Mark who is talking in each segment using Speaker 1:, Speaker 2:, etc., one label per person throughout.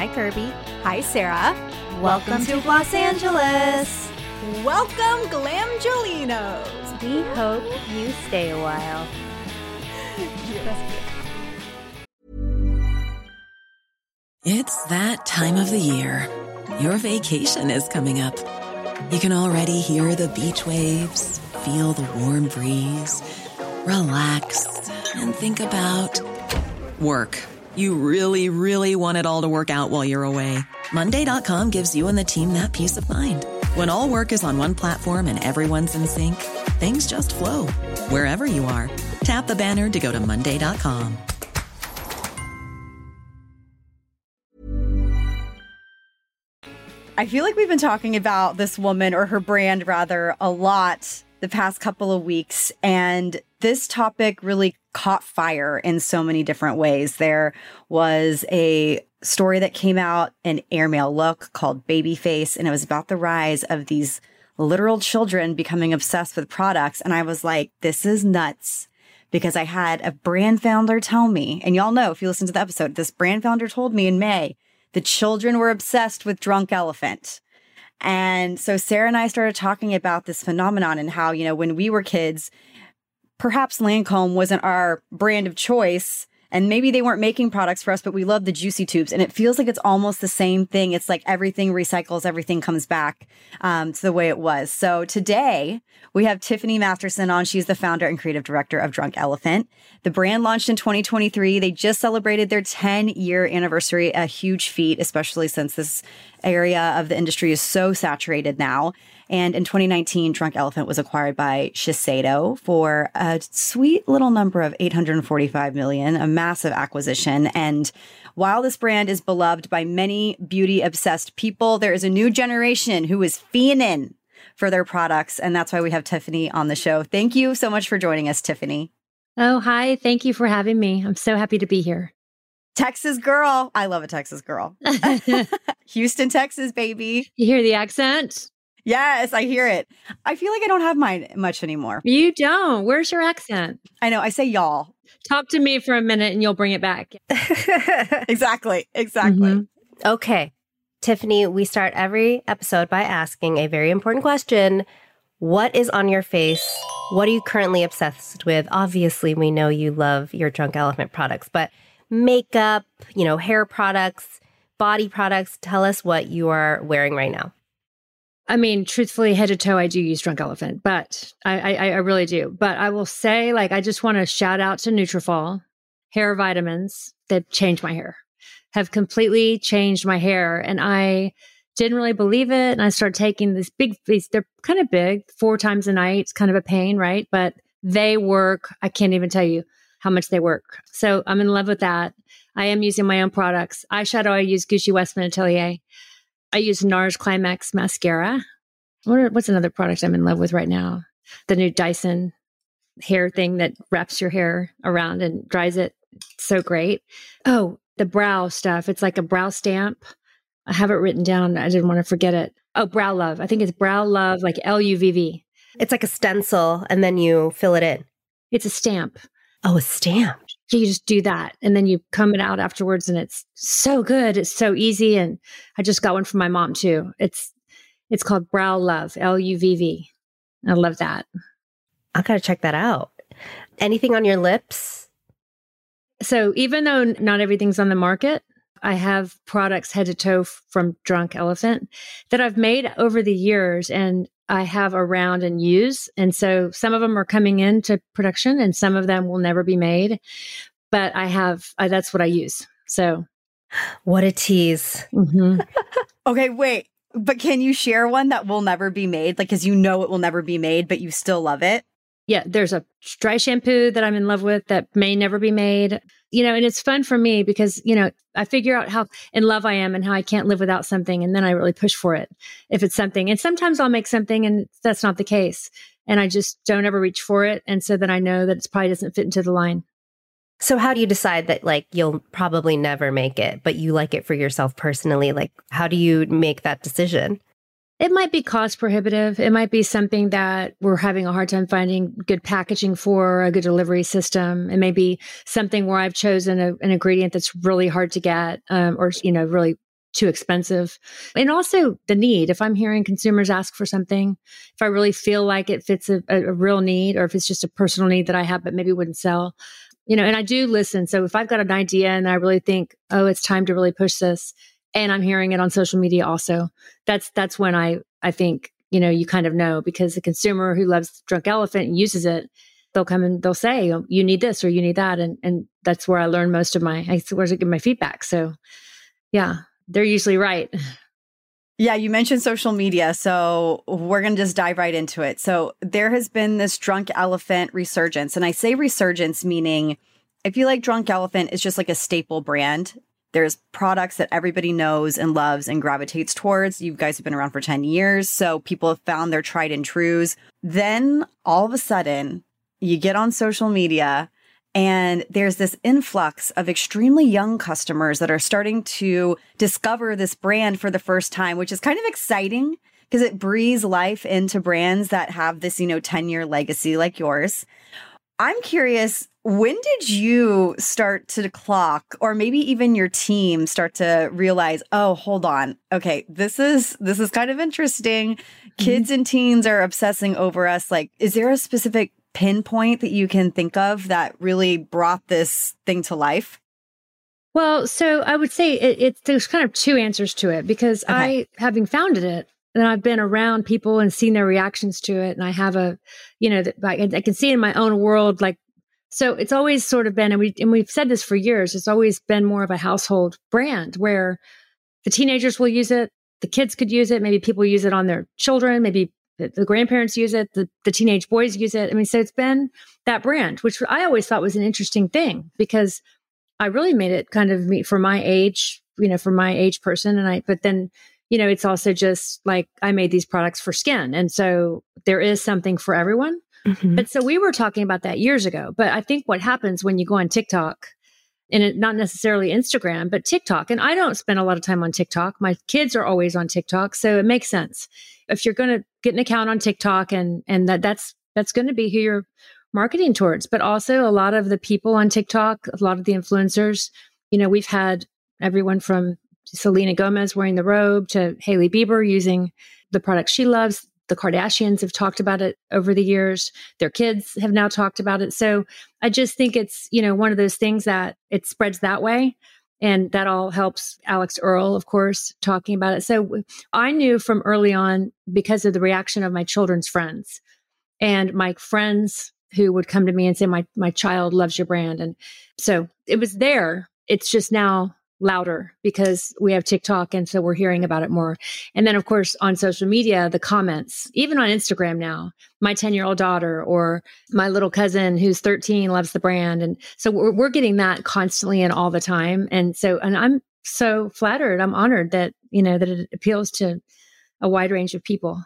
Speaker 1: Hi, Kirbie.
Speaker 2: Hi, Sarah.
Speaker 1: Welcome, Welcome to Gloss Angeles.
Speaker 2: Welcome, Glamgelinos.
Speaker 1: We hope you stay a while.
Speaker 3: It's that time of the year. Your vacation is coming up. You can already hear the beach waves, feel the warm breeze, relax, and think about work. You really, really want it all to work out while you're away. Monday.com gives you and the team that peace of mind. When all work is on one platform and everyone's in sync, things just flow wherever you are. Tap the banner to go to Monday.com.
Speaker 2: I feel like we've been talking about this woman or her brand rather a lot the past couple of weeks. And this topic really caught fire in so many different ways. There was a story that came out in Airmail Look called Babyface, and it was about the rise of these literal children becoming obsessed with products. And I was like, this is nuts because I had a brand founder tell me, and y'all know if you listen to the episode, this brand founder told me in May the children were obsessed with Drunk Elephant. And so Sarah and I started talking about this phenomenon and how, you know, when we were kids, perhaps Lancome wasn't our brand of choice and maybe they weren't making products for us, but we love the juicy tubes. And it feels like it's almost the same thing. It's like everything recycles, everything comes back um, to the way it was. So today we have Tiffany Masterson on. She's the founder and creative director of Drunk Elephant. The brand launched in 2023. They just celebrated their 10 year anniversary, a huge feat, especially since this area of the industry is so saturated now. And in 2019, Drunk Elephant was acquired by Shiseido for a sweet little number of 845 million, a massive acquisition. And while this brand is beloved by many beauty obsessed people, there is a new generation who is fiending for their products. And that's why we have Tiffany on the show. Thank you so much for joining us, Tiffany.
Speaker 4: Oh, hi. Thank you for having me. I'm so happy to be here.
Speaker 2: Texas girl. I love a Texas girl. Houston, Texas, baby.
Speaker 4: You hear the accent?
Speaker 2: Yes, I hear it. I feel like I don't have mine much anymore.
Speaker 4: You don't. Where's your accent?
Speaker 2: I know. I say y'all.
Speaker 4: Talk to me for a minute and you'll bring it back.
Speaker 2: exactly. Exactly. Mm-hmm.
Speaker 1: Okay. Tiffany, we start every episode by asking a very important question What is on your face? What are you currently obsessed with? Obviously, we know you love your Drunk Elephant products, but makeup, you know, hair products, body products, tell us what you are wearing right now.
Speaker 4: I mean, truthfully, head to toe, I do use Drunk Elephant, but I, I, I really do. But I will say, like, I just want to shout out to Nutrafol hair vitamins that changed my hair, have completely changed my hair, and I didn't really believe it. And I started taking these big, these they're kind of big, four times a night. It's kind of a pain, right? But they work. I can't even tell you how much they work. So I'm in love with that. I am using my own products. Eyeshadow, I use Gucci Westman Atelier. I use NARS Climax mascara. What are, what's another product I'm in love with right now? The new Dyson hair thing that wraps your hair around and dries it. So great. Oh, the brow stuff. It's like a brow stamp. I have it written down. I didn't want to forget it. Oh, Brow Love. I think it's Brow Love, like L U V V.
Speaker 1: It's like a stencil and then you fill it in.
Speaker 4: It's a stamp.
Speaker 1: Oh, a stamp
Speaker 4: you just do that and then you comb it out afterwards and it's so good it's so easy and i just got one from my mom too. It's it's called brow love l-u-v-v i love that.
Speaker 1: I gotta check that out. Anything on your lips?
Speaker 4: So even though not everything's on the market i have products head to toe from drunk elephant that i've made over the years and I have around and use. And so some of them are coming into production and some of them will never be made. But I have, uh, that's what I use. So.
Speaker 1: What a tease.
Speaker 2: Mm-hmm. okay, wait. But can you share one that will never be made? Like, because you know it will never be made, but you still love it?
Speaker 4: Yeah, there's a dry shampoo that I'm in love with that may never be made you know, and it's fun for me because, you know, I figure out how in love I am and how I can't live without something. And then I really push for it if it's something. And sometimes I'll make something and that's not the case. And I just don't ever reach for it. And so then I know that it probably doesn't fit into the line.
Speaker 1: So how do you decide that like you'll probably never make it, but you like it for yourself personally? Like how do you make that decision?
Speaker 4: It might be cost prohibitive. It might be something that we're having a hard time finding good packaging for, a good delivery system. It may be something where I've chosen a, an ingredient that's really hard to get, um, or you know, really too expensive. And also the need. If I'm hearing consumers ask for something, if I really feel like it fits a, a, real need or if it's just a personal need that I have, but maybe wouldn't sell, you know, and I do listen. So if I've got an idea and I really think, oh, it's time to really push this, and I'm hearing it on social media also, that's, that's when I, I think, you know, you kind of know because the consumer who loves Drunk Elephant and uses it, they'll come and they'll say, oh, you need this or you need that. And, and that's where I learn most of my, I, where I get my feedback. So yeah, they're usually right.
Speaker 2: Yeah, you mentioned social media. So we're going to just dive right into it. So there has been this drunk elephant resurgence. And I say resurgence, meaning I feel like Drunk Elephant is just like a staple brand. There's products that everybody knows and loves and gravitates towards. You guys have been around for 10 years. So people have found their tried and trues. Then all of a sudden, you get on social media and there's this influx of extremely young customers that are starting to discover this brand for the first time, which is kind of exciting because it breathes life into brands that have this, you know, 10 year legacy like yours. I'm curious, when did you start to clock or maybe even your team start to realize, oh, hold on. Okay, this is this is kind of interesting. Mm-hmm. Kids and teens are obsessing over us. Like, is there a specific pinpoint that you can think of that really brought this thing to life?
Speaker 4: Well, so I would say it, it's there's kind of two answers to it because okay. I, having founded it, and I've been around people and seen their reactions to it, and I have a, you know, I, I can see in my own world, like, so it's always sort of been, and we and we've said this for years, it's always been more of a household brand where the teenagers will use it, the kids could use it, maybe people use it on their children, maybe the, the grandparents use it, the, the teenage boys use it. I mean, so it's been that brand, which I always thought was an interesting thing because I really made it kind of me for my age, you know, for my age person. And I, but then, you know, it's also just like I made these products for skin. And so there is something for everyone. Mm-hmm. But so we were talking about that years ago. But I think what happens when you go on TikTok and it, not necessarily Instagram, but TikTok. And I don't spend a lot of time on TikTok. My kids are always on TikTok, so it makes sense. If you're going to get an account on TikTok, and and that that's that's going to be who you're marketing towards. But also, a lot of the people on TikTok, a lot of the influencers, you know, we've had everyone from Selena Gomez wearing the robe to Hailey Bieber using the products she loves. The Kardashians have talked about it over the years. Their kids have now talked about it. So I just think it's, you know, one of those things that it spreads that way. And that all helps Alix Earle, of course, talking about it. So I knew from early on because of the reaction of my children's friends and my friends who would come to me and say, my, my child loves your brand. And so it was there. It's just now louder because we have TikTok. And so we're hearing about it more. And then, of course, on social media, the comments, even on Instagram now, my 10 year old daughter or my little cousin who's 13 loves the brand. And so we're, we're getting that constantly and all the time. And so, and I'm so flattered. I'm honored that, you know, that it appeals to a wide range of people.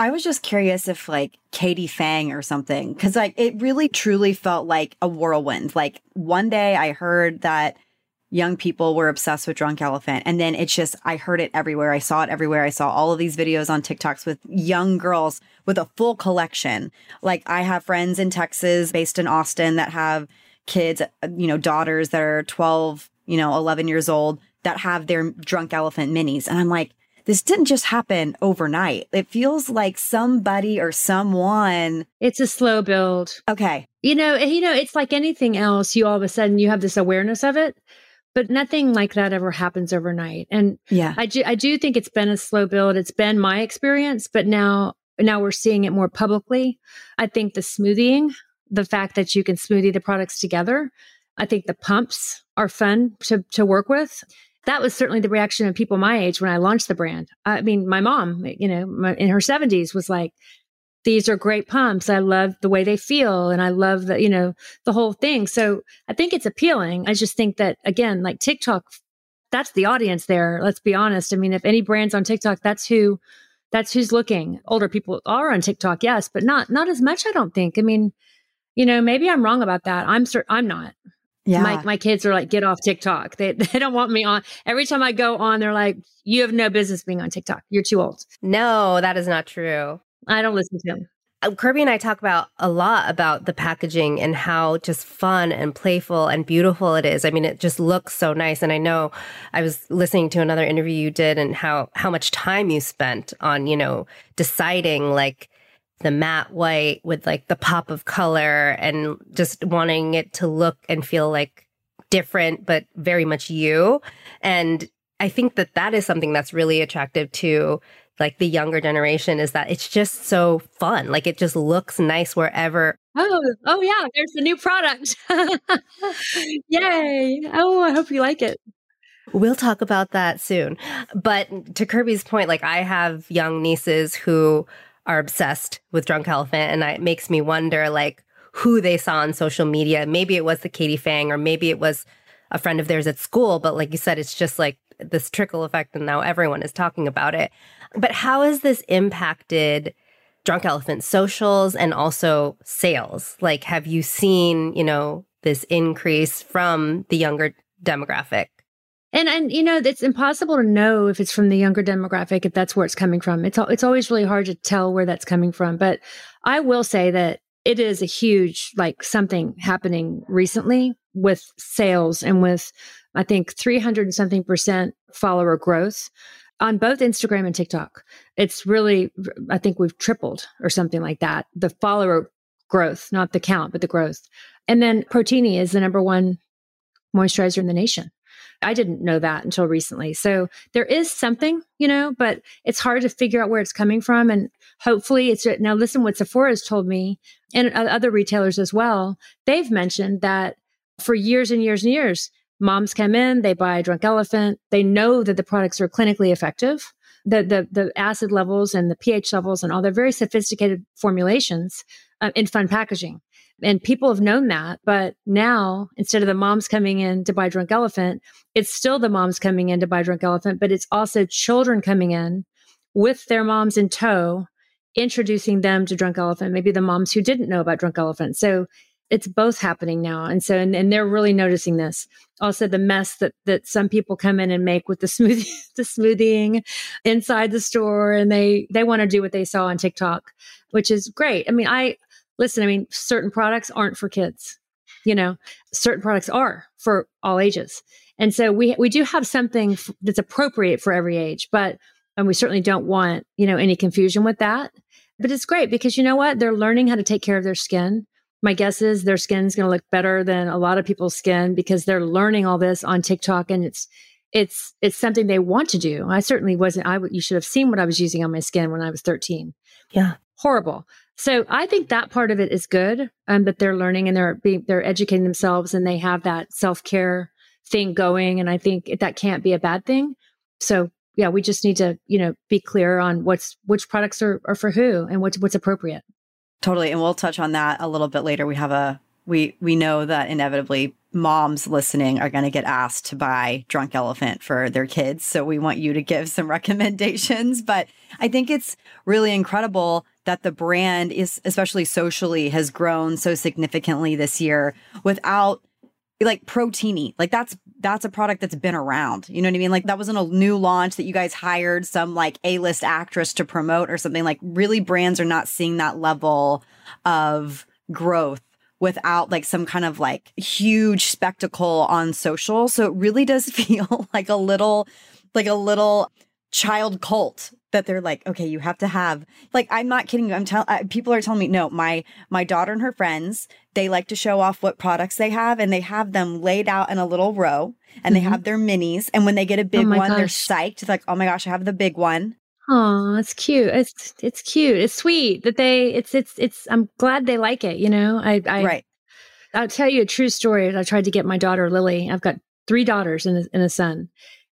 Speaker 2: I was just curious if like Katie Fang or something, because like it really truly felt like a whirlwind. Like one day I heard that young people were obsessed with Drunk Elephant. And then it's just, I heard it everywhere. I saw it everywhere. I saw all of these videos on TikToks with young girls with a full collection. Like I have friends in Texas based in Austin that have kids, you know, daughters that are 12, you know, 11 years old that have their Drunk Elephant minis. And I'm like, this didn't just happen overnight. It feels like somebody or someone.
Speaker 4: It's a slow build.
Speaker 2: Okay.
Speaker 4: You know, you know, it's like anything else. You all of a sudden you have this awareness of it but nothing like that ever happens overnight. And yeah, I do, I do think it's been a slow build. It's been my experience, but now, now we're seeing it more publicly. I think the smoothing, the fact that you can smoothie the products together, I think the pumps are fun to, to work with. That was certainly the reaction of people my age when I launched the brand. I mean, my mom, you know, my, in her 70s was like, these are great pumps. I love the way they feel and I love the, you know, the whole thing. So I think it's appealing. I just think that again, like TikTok, that's the audience there. Let's be honest. I mean, if any brands on TikTok, that's who, that's who's looking. Older people are on TikTok, yes, but not, not as much. I don't think. I mean, you know, maybe I'm wrong about that. I'm certain I'm not. Yeah. My, my kids are like, get off TikTok. They, they don't want me on. Every time I go on, they're like, you have no business being on TikTok. You're too old.
Speaker 1: No, that is not true.
Speaker 4: I don't listen to him.
Speaker 1: uh, Kirbie and I talk about a lot about the packaging and how just fun and playful and beautiful it is. I mean, it just looks so nice. And I know I was listening to another interview you did and how how much time you spent on, you know, deciding like the matte white with like the pop of color and just wanting it to look and feel like different but very much you. And I think that that is something that's really attractive to like the younger generation is that it's just so fun. Like it just looks nice wherever.
Speaker 4: Oh, oh yeah, there's a new product. Yay. Oh, I hope you like it.
Speaker 1: We'll talk about that soon. But to Kirbie's point, like I have young nieces who are obsessed with Drunk Elephant and it makes me wonder like who they saw on social media. Maybe it was the Katie Fang or maybe it was a friend of theirs at school, but like you said, it's just like this trickle effect and now everyone is talking about it. But how has this impacted Drunk Elephant socials and also sales? Like, have you seen, you know, this increase from the younger demographic?
Speaker 4: And and you know it's impossible to know if it's from the younger demographic if that's where it's coming from. It's it's always really hard to tell where that's coming from. But I will say that it is a huge like something happening recently with sales and with I think 300 and something percent follower growth on both Instagram and TikTok. It's really, I think we've tripled or something like that. The follower growth, not the count, but the growth. And then Protini is the number one moisturizer in the nation. I didn't know that until recently. So there is something, you know, but it's hard to figure out where it's coming from. And hopefully it's now listen what Sephora has told me and other retailers as well. They've mentioned that for years and years and years, Moms come in, they buy drunk elephant. They know that the products are clinically effective. The, the, the acid levels and the pH levels and all their very sophisticated formulations uh, in fun packaging. And people have known that. But now, instead of the moms coming in to buy Drunk Elephant, it's still the moms coming in to buy Drunk Elephant, but it's also children coming in with their moms in tow, introducing them to Drunk Elephant, maybe the moms who didn't know about Drunk Elephant. So it's both happening now. And so, and, and, they're really noticing this. Also, the mess that, that some people come in and make with the smoothie, the smoothieing inside the store. And they, they want to do what they saw on TikTok, which is great. I mean, I listen, I mean, certain products aren't for kids, you know, certain products are for all ages. And so we, we do have something f- that's appropriate for every age, but, and we certainly don't want, you know, any confusion with that. But it's great because you know what? They're learning how to take care of their skin my guess is their skin's going to look better than a lot of people's skin because they're learning all this on TikTok and it's it's it's something they want to do. I certainly wasn't I you should have seen what I was using on my skin when I was 13.
Speaker 1: Yeah.
Speaker 4: Horrible. So I think that part of it is good um, that they're learning and they're being they're educating themselves and they have that self-care thing going and I think that can't be a bad thing. So yeah, we just need to, you know, be clear on what's which products are, are for who and what's what's appropriate.
Speaker 2: Totally. And we'll touch on that a little bit later. We have a we we know that inevitably moms listening are going to get asked to buy drunk elephant for their kids so we want you to give some recommendations but i think it's really incredible that the brand is especially socially has grown so significantly this year without like Protini. Like that's that's a product that's been around. You know what I mean? Like that wasn't a new launch that you guys hired some like A-list actress to promote or something. Like really brands are not seeing that level of growth without like some kind of like huge spectacle on social. So it really does feel like a little like a little child cult that they're like, okay, you have to have like I'm not kidding you. I'm telling people are telling me no. My my daughter and her friends they like to show off what products they have, and they have them laid out in a little row, and mm-hmm. they have their minis. And when they get a big oh one, gosh. they're psyched. It's like, oh my gosh, I have the big one.
Speaker 4: Oh, it's cute. It's it's cute. It's sweet that they. It's it's it's. I'm glad they like it. You know, I I
Speaker 2: right.
Speaker 4: I'll tell you a true story. I tried to get my daughter Lily. I've got three daughters and a, and a son,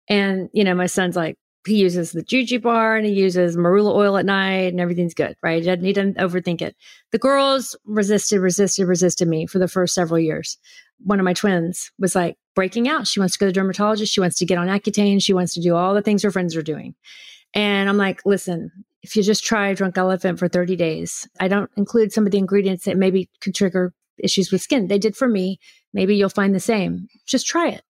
Speaker 4: and you know, my son's like he uses the juju bar and he uses marula oil at night and everything's good, right? Doesn't, he doesn't overthink it. The girls resisted, resisted, resisted me for the first several years. One of my twins was like breaking out. She wants to go to dermatologist. She wants to get on Accutane. She wants to do all the things her friends are doing. And I'm like, listen, if you just try Drunk Elephant for 30 days, I don't include some of the ingredients that maybe could trigger issues with skin. They did for me. Maybe you'll find the same. Just try it.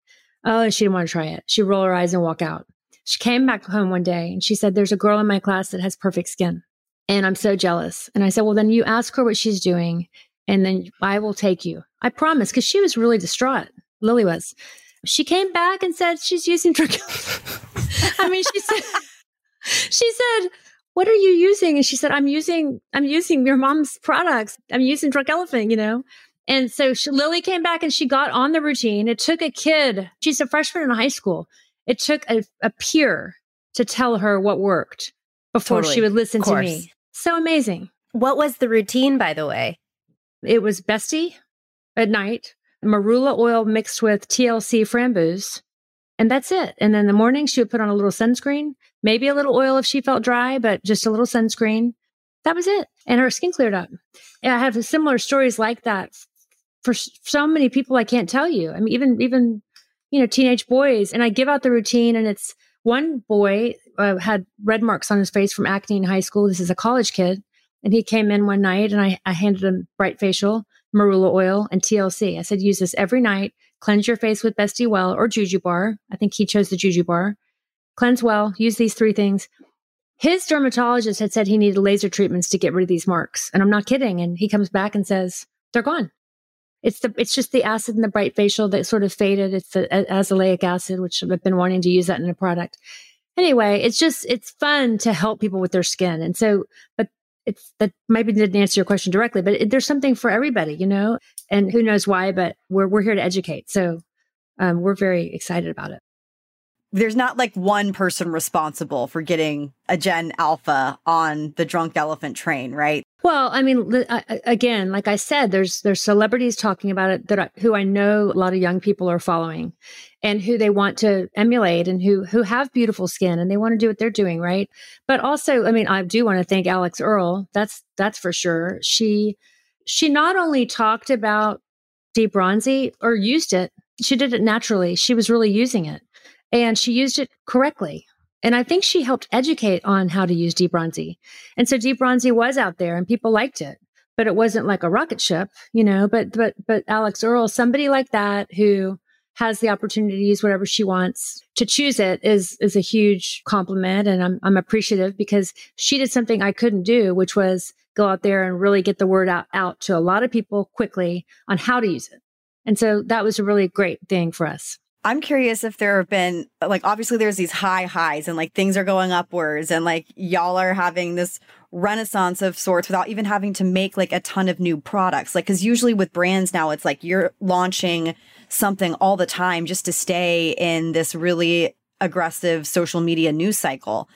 Speaker 4: Oh, she didn't want to try it. She roll her eyes and walk out. She came back home one day and she said, There's a girl in my class that has perfect skin. And I'm so jealous. And I said, Well, then you ask her what she's doing, and then I will take you. I promise, because she was really distraught. Lily was. She came back and said she's using drug. I mean, she said, she said, what are you using? And she said, I'm using, I'm using your mom's products. I'm using drunk elephant, you know? And so she, Lily came back and she got on the routine. It took a kid, she's a freshman in high school. It took a, a peer to tell her what worked before
Speaker 1: Totally.
Speaker 4: she would listen to me. So amazing.
Speaker 1: What was the routine, by the way?
Speaker 4: It was Bestie at night, marula oil mixed with TLC framboos, and that's it. And then in the morning, she would put on a little sunscreen, maybe a little oil if she felt dry, but just a little sunscreen. That was it. And her skin cleared up. And I have similar stories like that for so many people I can't tell you. I mean, even, even, you know, teenage boys. And I give out the routine, and it's one boy uh, had red marks on his face from acne in high school. This is a college kid. And he came in one night and I, I handed him bright facial, marula oil, and TLC. I said, use this every night. Cleanse your face with Bestie Well or Juju Bar. I think he chose the Juju Bar. Cleanse well, use these three things. His dermatologist had said he needed laser treatments to get rid of these marks. And I'm not kidding. And he comes back and says, they're gone. It's the it's just the acid in the bright facial that sort of faded. It's the azelaic acid, which I've been wanting to use that in a product. Anyway, it's just it's fun to help people with their skin. And so, but it's that maybe didn't answer your question directly, but it, there's something for everybody, you know. And who knows why? But we're we're here to educate, so um, we're very excited about it.
Speaker 2: There's not like one person responsible for getting a Gen Alpha on the drunk elephant train, right?
Speaker 4: Well, I mean, again, like I said, there's there's celebrities talking about it that I, who I know a lot of young people are following, and who they want to emulate, and who who have beautiful skin, and they want to do what they're doing, right? But also, I mean, I do want to thank Alix Earle. That's that's for sure. She she not only talked about D-Bronzi or used it, she did it naturally. She was really using it, and she used it correctly. And I think she helped educate on how to use D-Bronzi. And so D-Bronzi was out there and people liked it, but it wasn't like a rocket ship, you know, but, but, but Alix Earle, somebody like that who has the opportunity to use whatever she wants to choose it is, is a huge compliment. And I'm, I'm appreciative because she did something I couldn't do, which was go out there and really get the word out, out to a lot of people quickly on how to use it. And so that was a really great thing for us.
Speaker 2: I'm curious if there have been like obviously there's these high highs and like things are going upwards and like y'all are having this renaissance of sorts without even having to make like a ton of new products. Like cuz usually with brands now it's like you're launching something all the time just to stay in this really aggressive social media news cycle.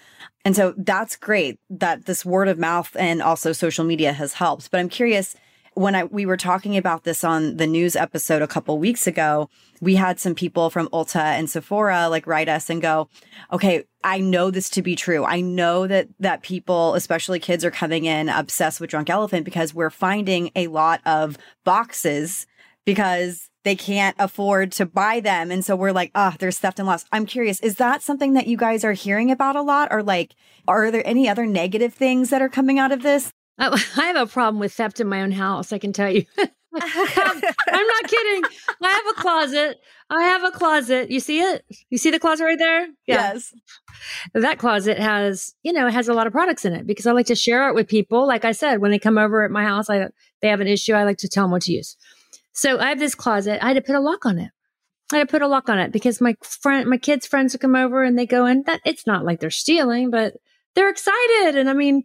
Speaker 2: And so that's great that this word of mouth and also social media has helped. But I'm curious when I we were talking about this on the news episode a couple weeks ago, we had some people from Ulta and Sephora like write us and go, "Okay, I know this to be true. I know that that people, especially kids are coming in obsessed with Drunk Elephant because we're finding a lot of boxes because they can't afford to buy them and so we're like, "Ah, there's theft and loss." I'm curious, is that something that you guys are hearing about a lot or like are there any other negative things that are coming out of this?
Speaker 4: I, I have a problem with theft in my own house. I can tell you. Um, I'm not kidding. I have a closet. I have a closet. You see it? You see the closet right there?
Speaker 2: Yes.
Speaker 4: That closet has, you know, it has a lot of products in it because I like to share it with people. Like I said, when they come over at my house, I they have an issue. I like to tell them what to use. So I have this closet. I had to put a lock on it. I had to put a lock on it because my friend, my kids' friends would come over and they go in. That it's not like they're stealing, but they're excited. And I mean,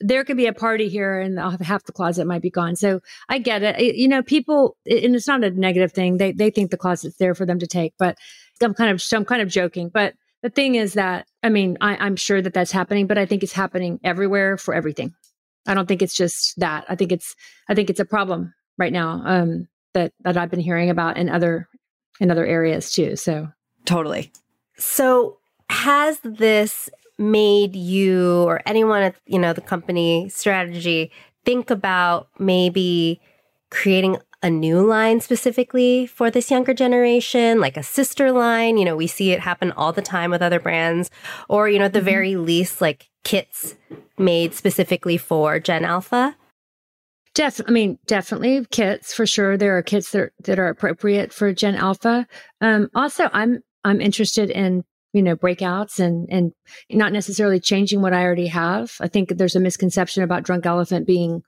Speaker 4: there could be a party here and half the closet might be gone. So I get it. You know, people, and it's not a negative thing. They, they think the closet's there for them to take, but I'm kind of, I'm kind of joking. But the thing is that, I mean, I, I'm sure that that's happening, but I think it's happening everywhere for everything. I don't think it's just that. I think it's, I think it's a problem right now, um, that, that I've been hearing about in other, in other areas too. So
Speaker 2: Totally.
Speaker 1: So, has this made you or anyone at you know the company strategy think about maybe creating a new line specifically for this younger generation, like a sister line? You know, we see it happen all the time with other brands, or you know, at the very least, like kits made specifically for Gen Alpha.
Speaker 4: Def, I mean, definitely kits for sure. There are kits that are, that are appropriate for Gen Alpha. Um, also, I'm I'm interested in you know, breakouts and, and not necessarily changing what I already have. I think there's a misconception about drunk elephant being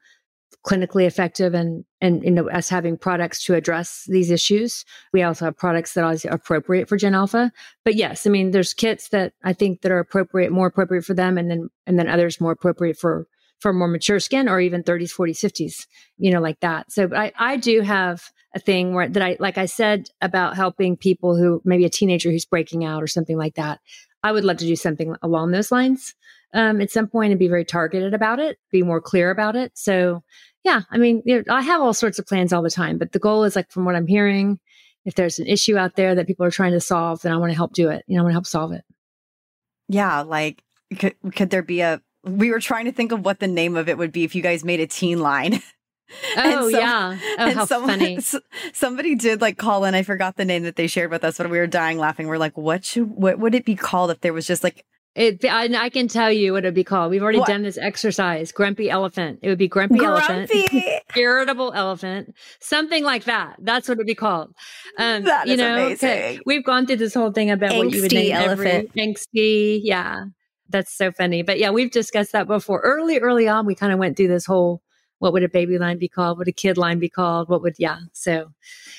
Speaker 4: clinically effective and and you know us having products to address these issues. We also have products that are appropriate for gen alpha. But yes i mean there's kits that i think that are appropriate more appropriate for them and then and then others more appropriate for for more mature skin or even 30s 40s 50s you know like that. So i i do have a thing where that i like i said about helping people who maybe a teenager who's breaking out or something like that i would love to do something along those lines um, at some point and be very targeted about it, be more clear about it. So, yeah, I mean, you know, I have all sorts of plans all the time, but the goal is like from what I'm hearing, if there's an issue out there that people are trying to solve, then I want to help do it. You know, I want to help solve it.
Speaker 2: Yeah, like could could there be a? We were trying to think of what the name of it would be if you guys made a teen line.
Speaker 4: Oh so, yeah! Oh, how someone, funny!
Speaker 2: Somebody did like call in. I forgot the name that they shared with us, but we were dying laughing. We're like, "What should? What would it be called if there was just like
Speaker 4: it, I, I, can tell you what it'd be called. We've already what? done this exercise. Grumpy elephant. It would be grumpy, grumpy. elephant, irritable elephant, something like that. That's what it'd be called.
Speaker 2: Um, that you know, amazing.
Speaker 4: We've gone through this whole thing about
Speaker 1: angsty
Speaker 4: what you would name
Speaker 1: elephant.
Speaker 4: every angsty. Yeah, that's so funny. But yeah, we've discussed that before. Early, early on, we kind of went through this whole what would a baby line be called? What would a kid line be called? What would yeah? So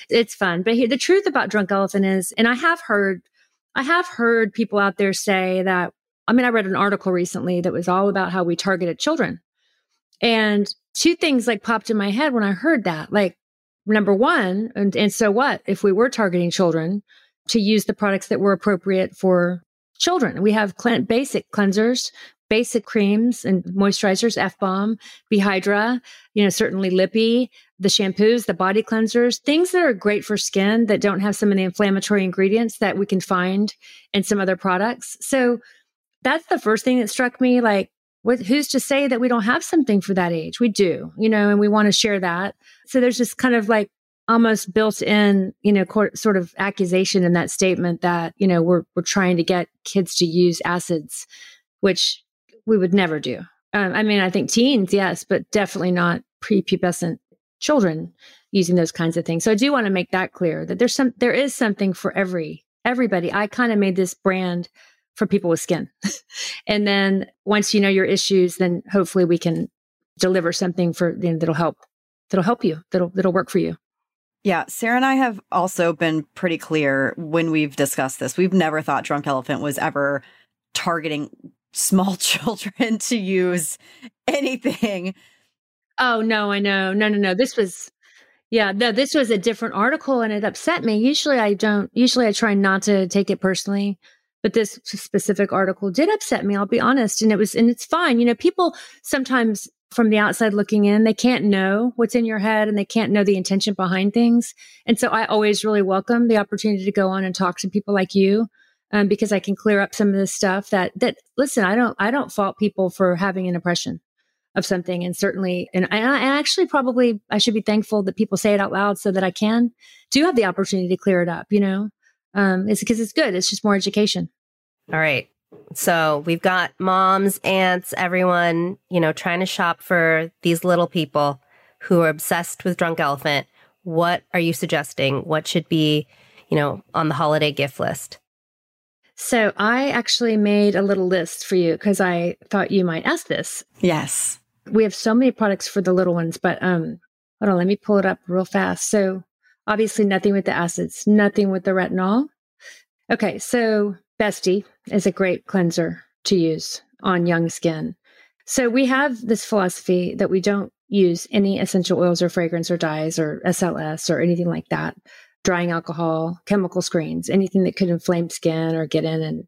Speaker 4: it's fun. But here, the truth about drunk elephant is, and I have heard I have heard people out there say that I mean, I read an article recently that was all about how we targeted children. And two things like popped in my head when I heard that. Like, number one, and, and so what if we were targeting children to use the products that were appropriate for children? We have cl- basic cleansers, basic creams and moisturizers, F bomb, B-Hydra, you know, certainly Lippy, the shampoos, the body cleansers, things that are great for skin that don't have some of the inflammatory ingredients that we can find in some other products. So, that's the first thing that struck me. Like, what, who's to say that we don't have something for that age? We do, you know, and we want to share that. So there's just kind of like almost built in, you know, sort of accusation in that statement that, you know, we're, we're trying to get kids to use acids, which we would never do. Um, I mean, I think teens, yes, but definitely not prepubescent children using those kinds of things. So I do want to make that clear that there's some, there is something for every, everybody. I kind of made this brand for people with skin. and then once you know your issues, then hopefully we can deliver something for you know, that'll help that'll help you that'll that'll work for you.
Speaker 2: Yeah, Sarah and I have also been pretty clear when we've discussed this. We've never thought Drunk Elephant was ever targeting small children to use anything.
Speaker 4: Oh no, I know. No, no, no. This was yeah, no, this was a different article and it upset me. Usually I don't usually I try not to take it personally but this specific article did upset me i'll be honest and it was and it's fine you know people sometimes from the outside looking in they can't know what's in your head and they can't know the intention behind things and so i always really welcome the opportunity to go on and talk to people like you um, because i can clear up some of this stuff that that listen i don't i don't fault people for having an impression of something and certainly and I, I actually probably i should be thankful that people say it out loud so that i can do have the opportunity to clear it up you know um, it's because it's good. It's just more education.
Speaker 1: All right. So we've got moms, aunts, everyone, you know, trying to shop for these little people who are obsessed with Drunk Elephant. What are you suggesting? What should be, you know, on the holiday gift list?
Speaker 4: So I actually made a little list for you because I thought you might ask this.
Speaker 2: Yes.
Speaker 4: We have so many products for the little ones, but um, hold on, let me pull it up real fast. So Obviously, nothing with the acids, nothing with the retinol. Okay, so Bestie is a great cleanser to use on young skin. So we have this philosophy that we don't use any essential oils or fragrance or dyes or SLS or anything like that. Drying alcohol, chemical screens, anything that could inflame skin or get in and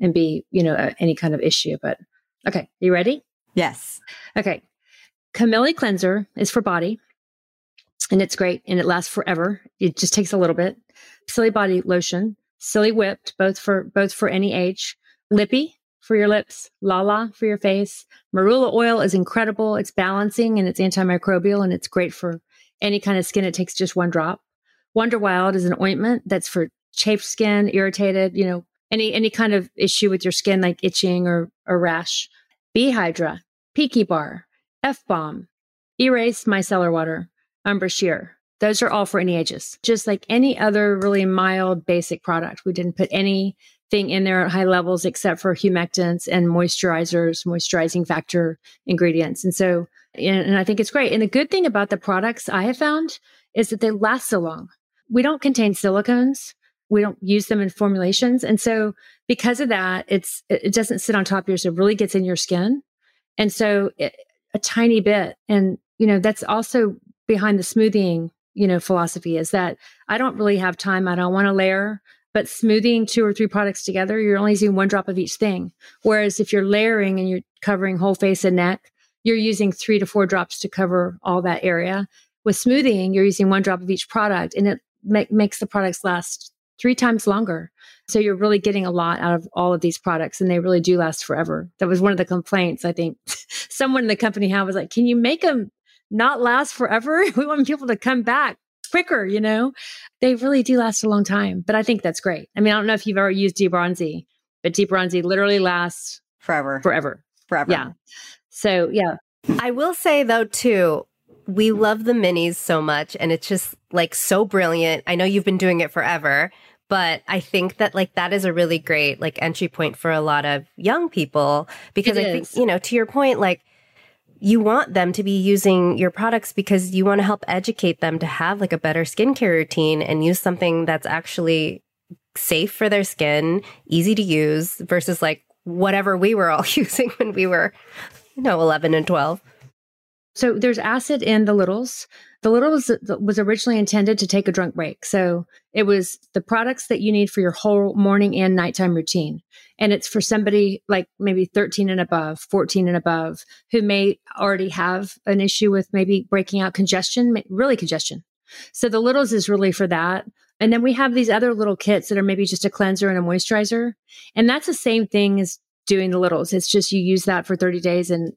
Speaker 4: and be, you know, any kind of issue. But okay, you ready?
Speaker 2: Yes.
Speaker 4: Okay. Kamili cleanser is for body and it's great and it lasts forever. It just takes a little bit. Silly body lotion, silly whipped, both for both for any age. Lippy for your lips, Lala for your face. Marula oil is incredible. It's balancing and it's antimicrobial and it's great for any kind of skin. It takes just one drop. Wonder Wild is an ointment that's for chafed skin, irritated, you know, any any kind of issue with your skin like itching or, a rash. B-Hydra, Pekee Bar, F-Balm, Erase Micellar Water, Umbra Sheer. Those are all for any ages, just like any other really mild, basic product. We didn't put anything in there at high levels except for humectants and moisturizers, moisturizing factor ingredients. And so, and I think it's great. And the good thing about the products I have found is that they last so long. We don't contain silicones. We don't use them in formulations. And so because of that, it's, it doesn't sit on top of yours. It really gets in your skin. And so it, a tiny bit. And, you know, that's also behind the smoothing you know, philosophy is that I don't really have time. I don't want to layer, but smoothing two or three products together, you're only using one drop of each thing. Whereas if you're layering and you're covering whole face and neck, you're using three to four drops to cover all that area. With smoothing, you're using one drop of each product and it make, makes the products last three times longer. So you're really getting a lot out of all of these products and they really do last forever. That was one of the complaints I think someone in the company had was like, can you make them not last forever. we want people to come back quicker, you know? They really do last a long time. But I think that's great. I mean, I don't know if you've ever used dBronzi, but dBronzi literally lasts
Speaker 2: forever.
Speaker 4: Forever.
Speaker 2: Forever.
Speaker 4: Yeah. So, yeah.
Speaker 1: I will say though, too, we love the minis so much and it's just like so brilliant. I know you've been doing it forever, but I think that like that is a really great like entry point for a lot of young people because it I is. think, you know, to your point, like you want them to be using your products because you want to help educate them to have like a better skincare routine and use something that's actually safe for their skin, easy to use versus like whatever we were all using when we were, you know, 11 and 12.
Speaker 4: So there's acid in the littles. The littles uh, was originally intended to take a drunk break. So it was the products that you need for your whole morning and nighttime routine. And it's for somebody like maybe 13 and above, 14 and above, who may already have an issue with maybe breaking out congestion, really congestion. So the littles is really for that. And then we have these other little kits that are maybe just a cleanser and a moisturizer. And that's the same thing as doing the littles. It's just you use that for 30 days and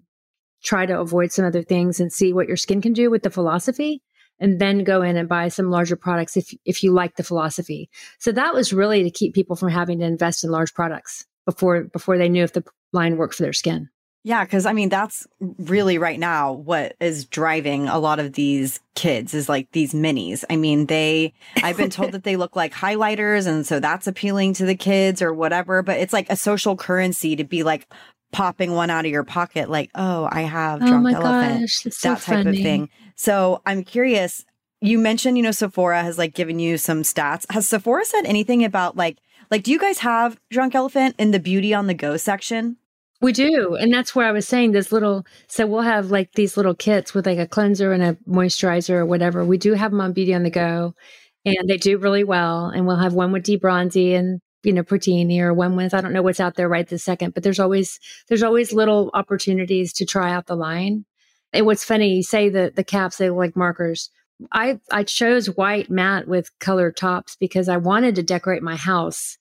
Speaker 4: try to avoid some other things and see what your skin can do with the philosophy and then go in and buy some larger products if if you like the philosophy. So that was really to keep people from having to invest in large products before before they knew if the line worked for their skin.
Speaker 2: Yeah, because I mean, that's really right now what is driving a lot of these kids is like these minis. I mean, they, I've been told that they look like highlighters. And so that's appealing to the kids or whatever. But it's like a social currency to be like, popping one out of your pocket, like, oh, I have oh drunk elephant, gosh, that so type funny. of thing. So I'm curious. You mentioned, you know, Sephora has like given you some stats. Has Sephora said anything about like, like, do you guys have drunk elephant in the beauty on the go section?
Speaker 4: We do. And that's where I was saying this little, so we'll have like these little kits with like a cleanser and a moisturizer or whatever. We do have them on Beauty on the Go and they do really well. And we'll have one with dBronzi and you know, Protini or one with, I don't know what's out there right this second, but there's always, there's always little opportunities to try out the line. And what's funny, you say the the caps, they look like markers. I, I chose white matte with colored tops because I wanted to decorate my house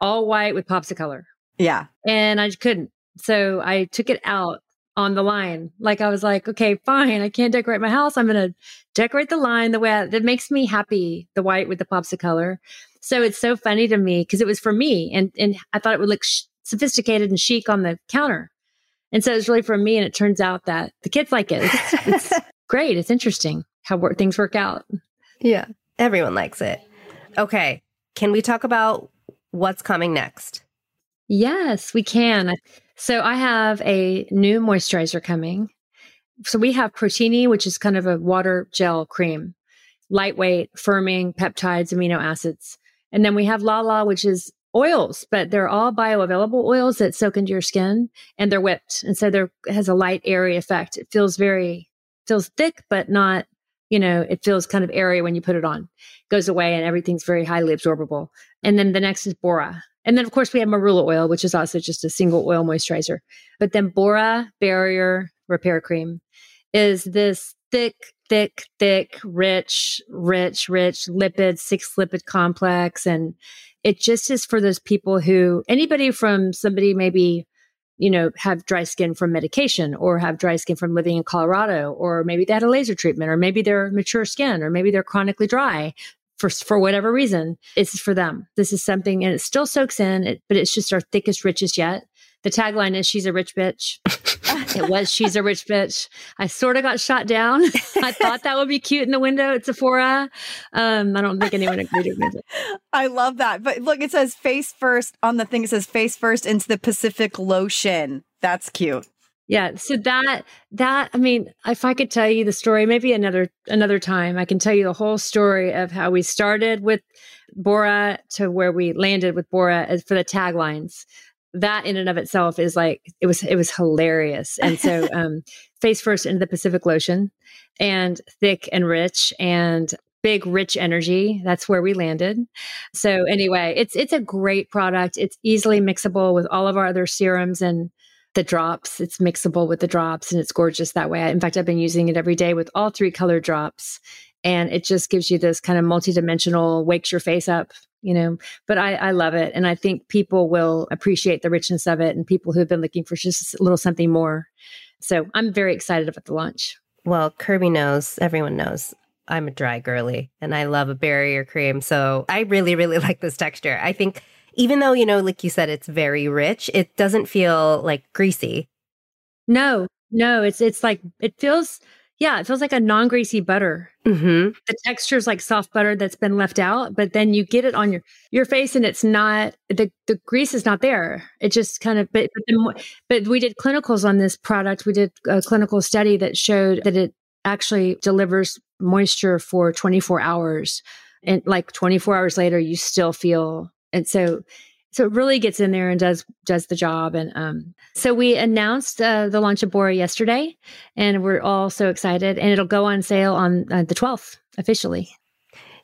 Speaker 4: all white with pops of color.
Speaker 2: Yeah.
Speaker 4: And I couldn't. So I took it out on the line. Like I was like, okay, fine. I can't decorate my house. I'm going to decorate the line the way I, that makes me happy. The white with the pops of color. So it's so funny to me because it was for me and, and I thought it would look sh- sophisticated and chic on the counter. And so it's really for me. And it turns out that the kids like it. It's, it's great. It's interesting how work, things work out.
Speaker 1: Yeah. Everyone likes it. Okay. Can we talk about what's coming next?
Speaker 4: Yes, we can. So I have a new moisturizer coming. So we have Protini, which is kind of a water gel cream, lightweight, firming peptides, amino acids. And then we have Lala, which is oils, but they're all bioavailable oils that soak into your skin and they're whipped. And so there has a light, airy effect. It feels very, feels thick, but not, you know, it feels kind of airy when you put it on. It goes away and everything's very highly absorbable. And then the next is Bora. And then, of course, we have marula oil, which is also just a single oil moisturizer. But then Bora Barrier Repair Cream is this thick, thick, thick, rich, rich, rich lipid, six lipid complex. And it just is for those people who, anybody from somebody maybe, you know, have dry skin from medication or have dry skin from living in Colorado, or maybe they had a laser treatment, or maybe they're mature skin, or maybe they're chronically dry for for whatever reason, it's for them. This is something, and it still soaks in, it, but it's just our thickest, richest yet. The tagline is "She's a rich bitch." it was She's a Rich Bitch. I sort of got shot down. I thought that would be cute in the window at Sephora. Um, I don't think anyone agreed with it.
Speaker 2: I love that. But look, it says face first on the thing. It says face first into the Pacific Lotion. That's cute.
Speaker 4: Yeah. So that that I mean, if I could tell you the story, maybe another another time, I can tell you the whole story of how we started with Bora to where we landed with Bora for the taglines. That in and of itself is like it was it was hilarious. And so um face first into the Pacific Ocean and thick and rich and big rich energy that's where we landed so anyway it's it's a great product it's easily mixable with all of our other serums and the drops. It's mixable with the drops and it's gorgeous that way. In fact, I've been using it every day with all three color drops. And it just gives you this kind of multidimensional, wakes your face up, you know. But I, I love it. And I think people will appreciate the richness of it and people who've been looking for just a little something more. So I'm very excited about the launch.
Speaker 1: Well, Kirbie knows, everyone knows. I'm a dry girly and I love a barrier cream. So I really, really like this texture. I think even though, you know, like you said, it's very rich, it doesn't feel like greasy.
Speaker 4: No, no, it's it's like it feels yeah, it feels like a non-greasy butter.
Speaker 1: Mm-hmm.
Speaker 4: The texture is like soft butter that's been left out, but then you get it on your your face, and it's not the the grease is not there. It just kind of but but, then, but we did clinicals on this product. We did a clinical study that showed that it actually delivers moisture for 24 hours, and like 24 hours later, you still feel and so so it really gets in there and does does the job. And um, so we announced uh, the launch of bora yesterday and we're all so excited and it'll go on sale on uh, the 12th officially.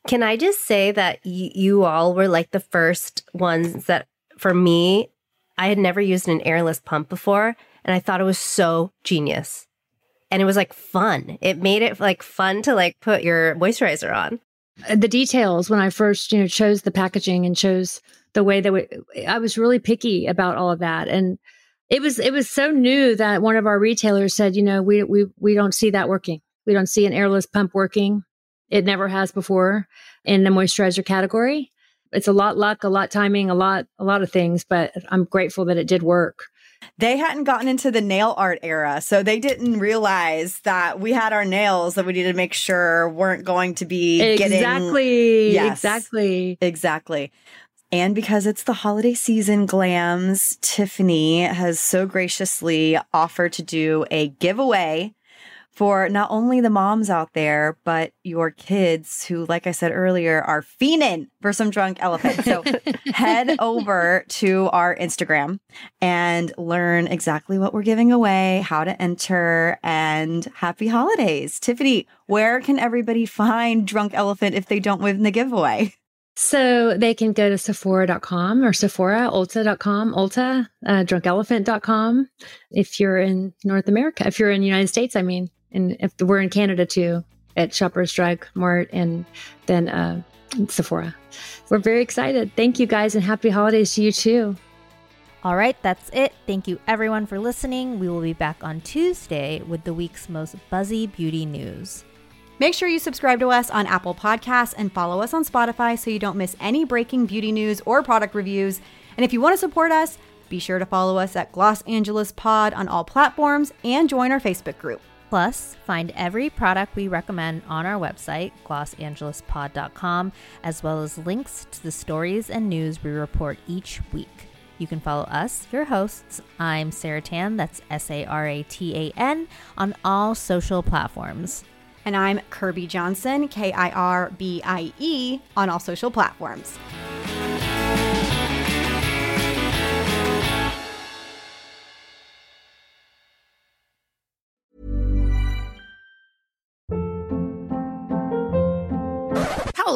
Speaker 1: Can i just say that y- you all were like the first ones that for me i had never used an airless pump before and i thought it was so genius. And it was like fun. It made it like fun to like put your moisturizer on
Speaker 4: the details when I first, you know, chose the packaging and chose the way that we, I was really picky about all of that. And it was, it was so new that one of our retailers said, you know, we, we, we don't see that working. We don't see an airless pump working. It never has before in the moisturizer category. It's a lot luck, a lot timing, a lot, a lot of things, but I'm grateful that it did work.
Speaker 2: They hadn't gotten into the nail art era, so they didn't realize that we had our nails that we needed to make sure weren't going to be
Speaker 4: exactly,
Speaker 2: getting,
Speaker 4: yes, exactly,
Speaker 2: exactly. And because it's the holiday season, Glams, Tiffany has so graciously offered to do a giveaway for not only the moms out there, but your kids who, like I said earlier, are fiending for some drunk elephant. So head over to our Instagram and learn exactly what we're giving away, how to enter, and happy holidays. Tiffany, where can everybody find Drunk Elephant if they don't win the giveaway?
Speaker 4: So they can go to Sephora.com or Sephora, Ulta.com, Ulta, uh, drunkelephant.com if you're in North America, if you're in the United States, I mean and if we're in Canada too at Shoppers Drug Mart and then uh, Sephora. We're very excited. Thank you guys and happy holidays to you too.
Speaker 5: All right, that's it. Thank you everyone for listening. We will be back on Tuesday with the week's most buzzy beauty news.
Speaker 2: Make sure you subscribe to us on Apple Podcasts and follow us on Spotify so you don't miss any breaking beauty news or product reviews. And if you want to support us, be sure to follow us at Gloss Angeles Pod on all platforms and join our Facebook group.
Speaker 5: Plus, find every product we recommend on our website, glossangeleспod.com, as well as links to the stories and news we report each week. You can follow us, your hosts. I'm Sara Tan, that's S A R A T A N, on all social platforms.
Speaker 2: And I'm Kirbie Johnson, K I R B I E, on all social platforms.